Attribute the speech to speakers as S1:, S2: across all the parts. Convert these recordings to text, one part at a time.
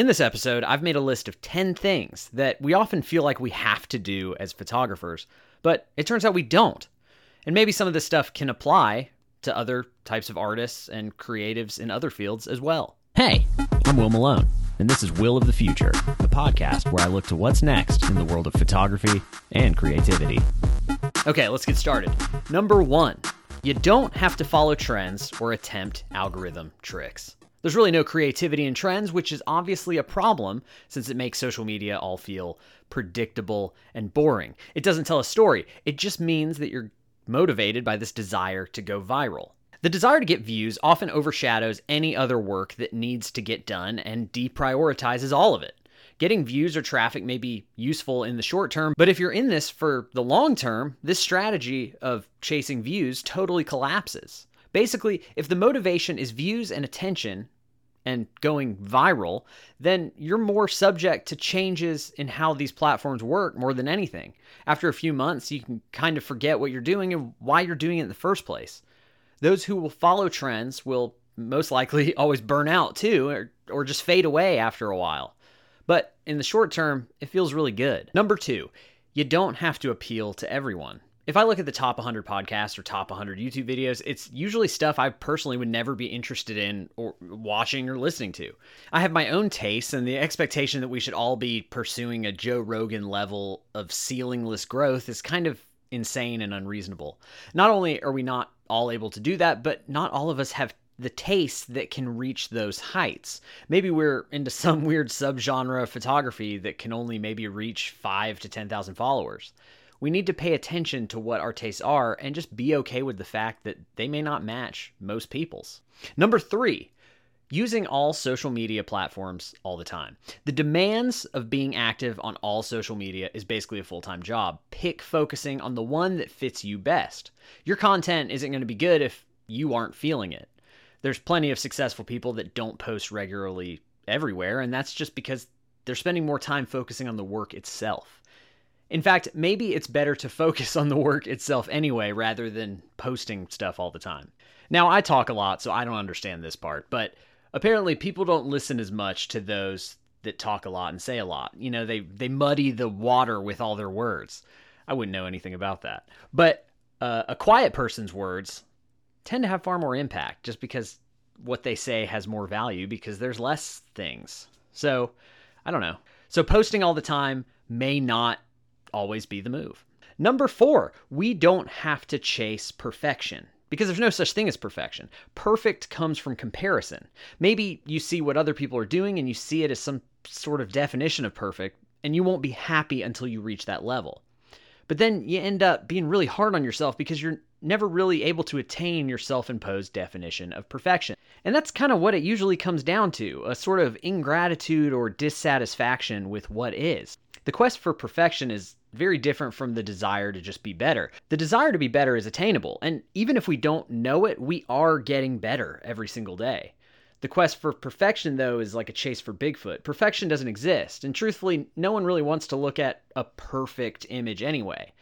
S1: In this episode, I've made a list of 10 things that we often feel like we have to do as photographers, but it turns out we don't. And maybe some of this stuff can apply to other types of artists and creatives in other fields as well.
S2: Hey, I'm Will Malone, and this is Will of the Future, the podcast where I look to what's next in the world of photography and creativity.
S1: Okay, let's get started. Number one, you don't have to follow trends or attempt algorithm tricks. There's really no creativity in trends, which is obviously a problem since it makes social media all feel predictable and boring. It doesn't tell a story, it just means that you're motivated by this desire to go viral. The desire to get views often overshadows any other work that needs to get done and deprioritizes all of it. Getting views or traffic may be useful in the short term, but if you're in this for the long term, this strategy of chasing views totally collapses. Basically, if the motivation is views and attention and going viral, then you're more subject to changes in how these platforms work more than anything. After a few months, you can kind of forget what you're doing and why you're doing it in the first place. Those who will follow trends will most likely always burn out too, or, or just fade away after a while. But in the short term, it feels really good. Number two, you don't have to appeal to everyone if I look at the top 100 podcasts or top 100 YouTube videos, it's usually stuff I personally would never be interested in or watching or listening to. I have my own tastes, and the expectation that we should all be pursuing a Joe Rogan level of ceilingless growth is kind of insane and unreasonable. Not only are we not all able to do that, but not all of us have the taste that can reach those heights. Maybe we're into some weird subgenre of photography that can only maybe reach 5 to 10,000 followers we need to pay attention to what our tastes are and just be okay with the fact that they may not match most people's. Number three, using all social media platforms all the time. The demands of being active on all social media is basically a full time job. Pick focusing on the one that fits you best. Your content isn't going to be good if you aren't feeling it. There's plenty of successful people that don't post regularly everywhere, and that's just because they're spending more time focusing on the work itself. In fact, maybe it's better to focus on the work itself anyway rather than posting stuff all the time. Now, I talk a lot, so I don't understand this part, but apparently people don't listen as much to those that talk a lot and say a lot. You know, they they muddy the water with all their words. I wouldn't know anything about that. But uh, a quiet person's words tend to have far more impact just because what they say has more value because there's less things. So, I don't know. So posting all the time may not always be the move. Number four, we don't have to chase perfection because there's no such thing as perfection. Perfect comes from comparison. Maybe you see what other people are doing and you see it as some sort of definition of perfect, and you won't be happy until you reach that level. But then you end up being really hard on yourself because you're never really able to attain your self imposed definition of perfection. And that's kind of what it usually comes down to a sort of ingratitude or dissatisfaction with what is. The quest for perfection is very different from the desire to just be better. The desire to be better is attainable, and even if we don't know it, we are getting better every single day. The quest for perfection, though, is like a chase for Bigfoot. Perfection doesn't exist, and truthfully, no one really wants to look at a perfect image anyway.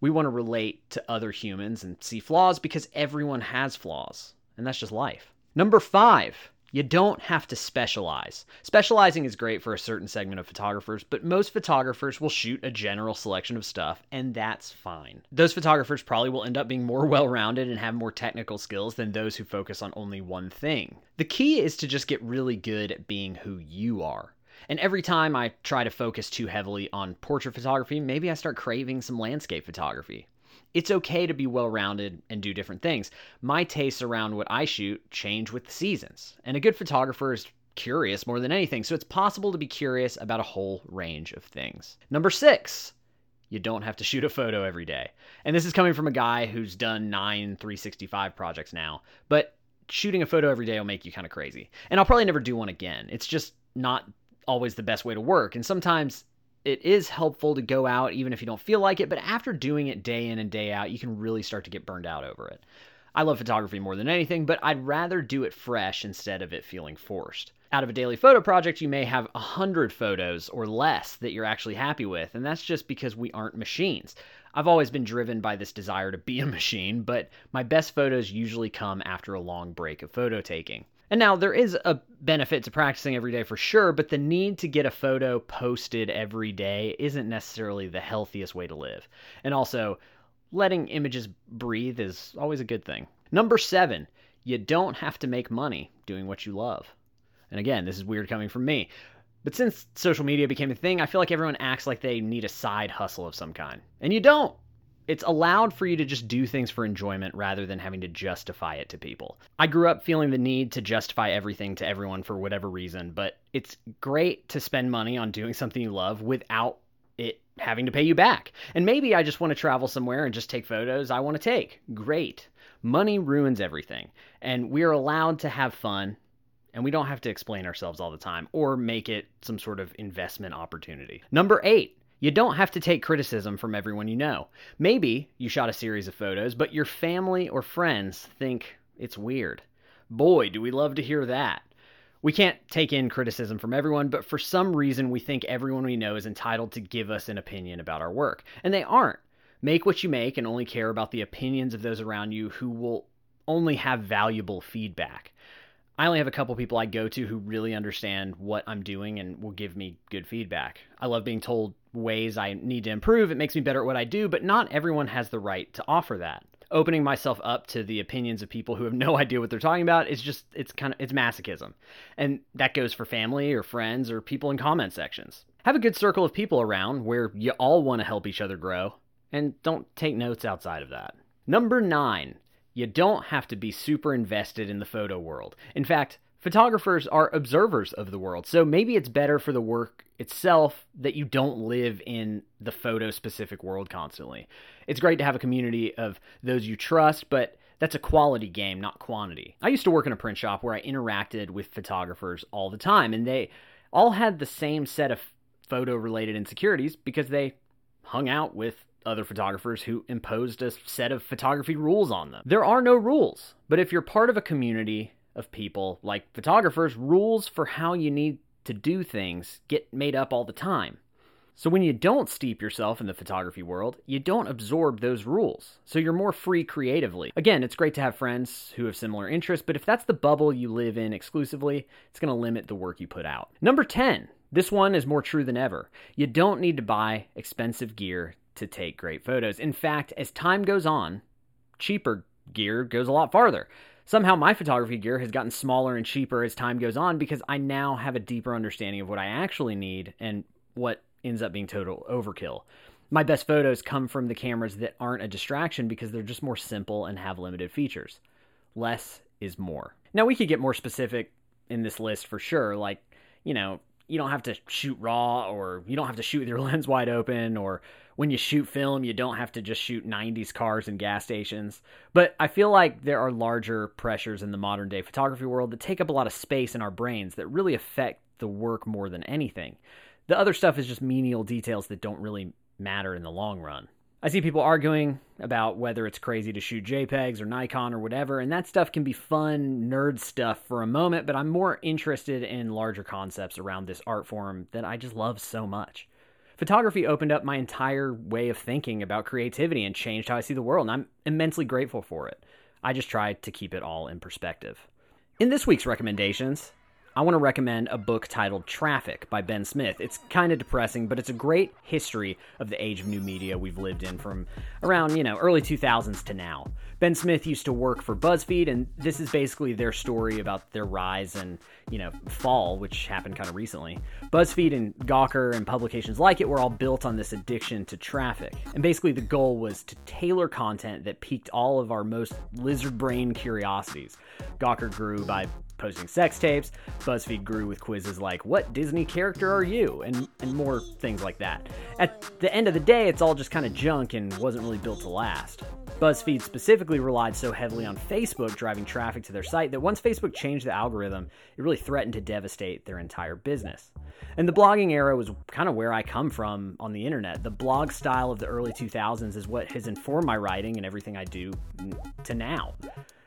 S1: We want to relate to other humans and see flaws because everyone has flaws, and that's just life. Number five, you don't have to specialize. Specializing is great for a certain segment of photographers, but most photographers will shoot a general selection of stuff, and that's fine. Those photographers probably will end up being more well rounded and have more technical skills than those who focus on only one thing. The key is to just get really good at being who you are. And every time I try to focus too heavily on portrait photography, maybe I start craving some landscape photography it's okay to be well rounded and do different things. My tastes around what I shoot change with the seasons, and a good photographer is curious more than anything, so it's possible to be curious about a whole range of things. Number six, you don't have to shoot a photo every day. And this is coming from a guy who's done nine 365 projects now, but shooting a photo every day will make you kind of crazy. And I'll probably never do one again. It's just not always the best way to work. And sometimes it is helpful to go out even if you don't feel like it, but after doing it day in and day out, you can really start to get burned out over it. I love photography more than anything, but I'd rather do it fresh instead of it feeling forced. Out of a daily photo project, you may have 100 photos or less that you're actually happy with, and that's just because we aren't machines. I've always been driven by this desire to be a machine, but my best photos usually come after a long break of photo taking. And now there is a benefit to practicing every day for sure, but the need to get a photo posted every day isn't necessarily the healthiest way to live. And also, letting images breathe is always a good thing. Number seven, you don't have to make money doing what you love. And again, this is weird coming from me. But since social media became a thing, I feel like everyone acts like they need a side hustle of some kind. And you don't. It's allowed for you to just do things for enjoyment rather than having to justify it to people. I grew up feeling the need to justify everything to everyone for whatever reason, but it's great to spend money on doing something you love without it having to pay you back. And maybe I just want to travel somewhere and just take photos I want to take. Great. Money ruins everything. And we're allowed to have fun and we don't have to explain ourselves all the time or make it some sort of investment opportunity. Number eight, you don't have to take criticism from everyone you know. Maybe you shot a series of photos, but your family or friends think it's weird. Boy, do we love to hear that. We can't take in criticism from everyone, but for some reason we think everyone we know is entitled to give us an opinion about our work. And they aren't. Make what you make and only care about the opinions of those around you who will only have valuable feedback. I only have a couple people I go to who really understand what I'm doing and will give me good feedback. I love being told ways I need to improve. It makes me better at what I do, but not everyone has the right to offer that. Opening myself up to the opinions of people who have no idea what they're talking about is just it's kind of it's masochism. And that goes for family or friends or people in comment sections. Have a good circle of people around where you all want to help each other grow and don't take notes outside of that. Number 9 you don't have to be super invested in the photo world. In fact, photographers are observers of the world, so maybe it's better for the work itself that you don't live in the photo specific world constantly. It's great to have a community of those you trust, but that's a quality game, not quantity. I used to work in a print shop where I interacted with photographers all the time, and they all had the same set of photo related insecurities because they hung out with other photographers who imposed a set of photography rules on them. There are no rules, but if you're part of a community of people like photographers, rules for how you need to do things get made up all the time. So when you don't steep yourself in the photography world, you don't absorb those rules. So you're more free creatively. Again, it's great to have friends who have similar interests, but if that's the bubble you live in exclusively, it's going to limit the work you put out. Number 10. This one is more true than ever. You don't need to buy expensive gear to take great photos. In fact, as time goes on, cheaper gear goes a lot farther. Somehow my photography gear has gotten smaller and cheaper as time goes on because I now have a deeper understanding of what I actually need and what ends up being total overkill. My best photos come from the cameras that aren't a distraction because they're just more simple and have limited features. Less is more. Now, we could get more specific in this list for sure, like, you know, you don't have to shoot raw or you don't have to shoot with your lens wide open or when you shoot film you don't have to just shoot 90s cars and gas stations. But i feel like there are larger pressures in the modern day photography world that take up a lot of space in our brains that really affect the work more than anything. The other stuff is just menial details that don't really matter in the long run I see people arguing about whether it's crazy to shoot JPEGs or Nikon or whatever, and that stuff can be fun, nerd stuff for a moment, but I'm more interested in larger concepts around this art form that I just love so much. Photography opened up my entire way of thinking about creativity and changed how I see the world, and I'm immensely grateful for it. I just try to keep it all in perspective. In this week's recommendations, I want to recommend a book titled Traffic by Ben Smith. It's kind of depressing, but it's a great history of the age of new media we've lived in from around, you know, early 2000s to now. Ben Smith used to work for BuzzFeed, and this is basically their story about their rise and, you know, fall, which happened kind of recently. BuzzFeed and Gawker and publications like it were all built on this addiction to traffic. And basically, the goal was to tailor content that piqued all of our most lizard brain curiosities. Gawker grew by posting sex tapes. BuzzFeed grew with quizzes like, What Disney character are you? and, and more things like that. At the end of the day, it's all just kind of junk and wasn't really built to last. BuzzFeed specifically relied so heavily on Facebook driving traffic to their site that once Facebook changed the algorithm, it really threatened to devastate their entire business. And the blogging era was kind of where I come from on the internet. The blog style of the early 2000s is what has informed my writing and everything I do mm, to now.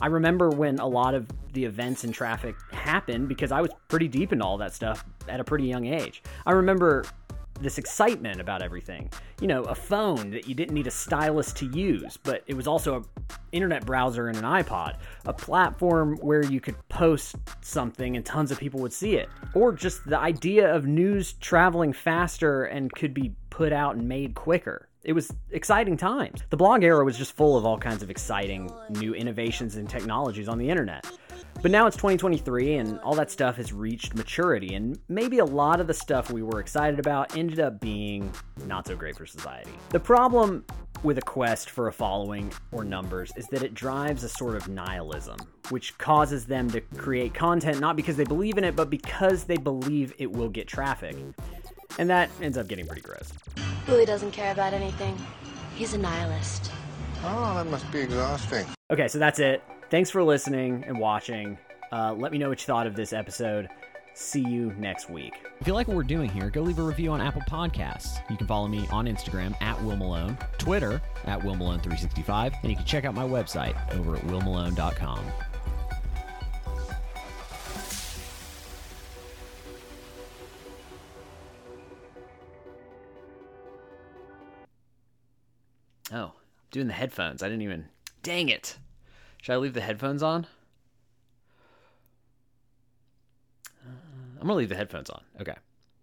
S1: I remember when a lot of the events and traffic happened because I was pretty deep into all that stuff at a pretty young age. I remember this excitement about everything. You know, a phone that you didn't need a stylus to use, but it was also an internet browser and an iPod, a platform where you could post something and tons of people would see it, or just the idea of news traveling faster and could be put out and made quicker. It was exciting times. The blog era was just full of all kinds of exciting new innovations and technologies on the internet. But now it's 2023 and all that stuff has reached maturity, and maybe a lot of the stuff we were excited about ended up being not so great for society. The problem with a quest for a following or numbers is that it drives a sort of nihilism, which causes them to create content not because they believe in it, but because they believe it will get traffic. And that ends up getting pretty gross.
S3: Willie doesn't care about anything. He's a nihilist.
S4: Oh, that must be exhausting.
S1: Okay, so that's it. Thanks for listening and watching. Uh, let me know what you thought of this episode. See you next week.
S2: If you like what we're doing here, go leave a review on Apple Podcasts. You can follow me on Instagram at Will Malone, Twitter at Will Malone365, and you can check out my website over at willmalone.com.
S1: Oh, doing the headphones. I didn't even. Dang it. Should I leave the headphones on? I'm to leave the headphones on. Okay.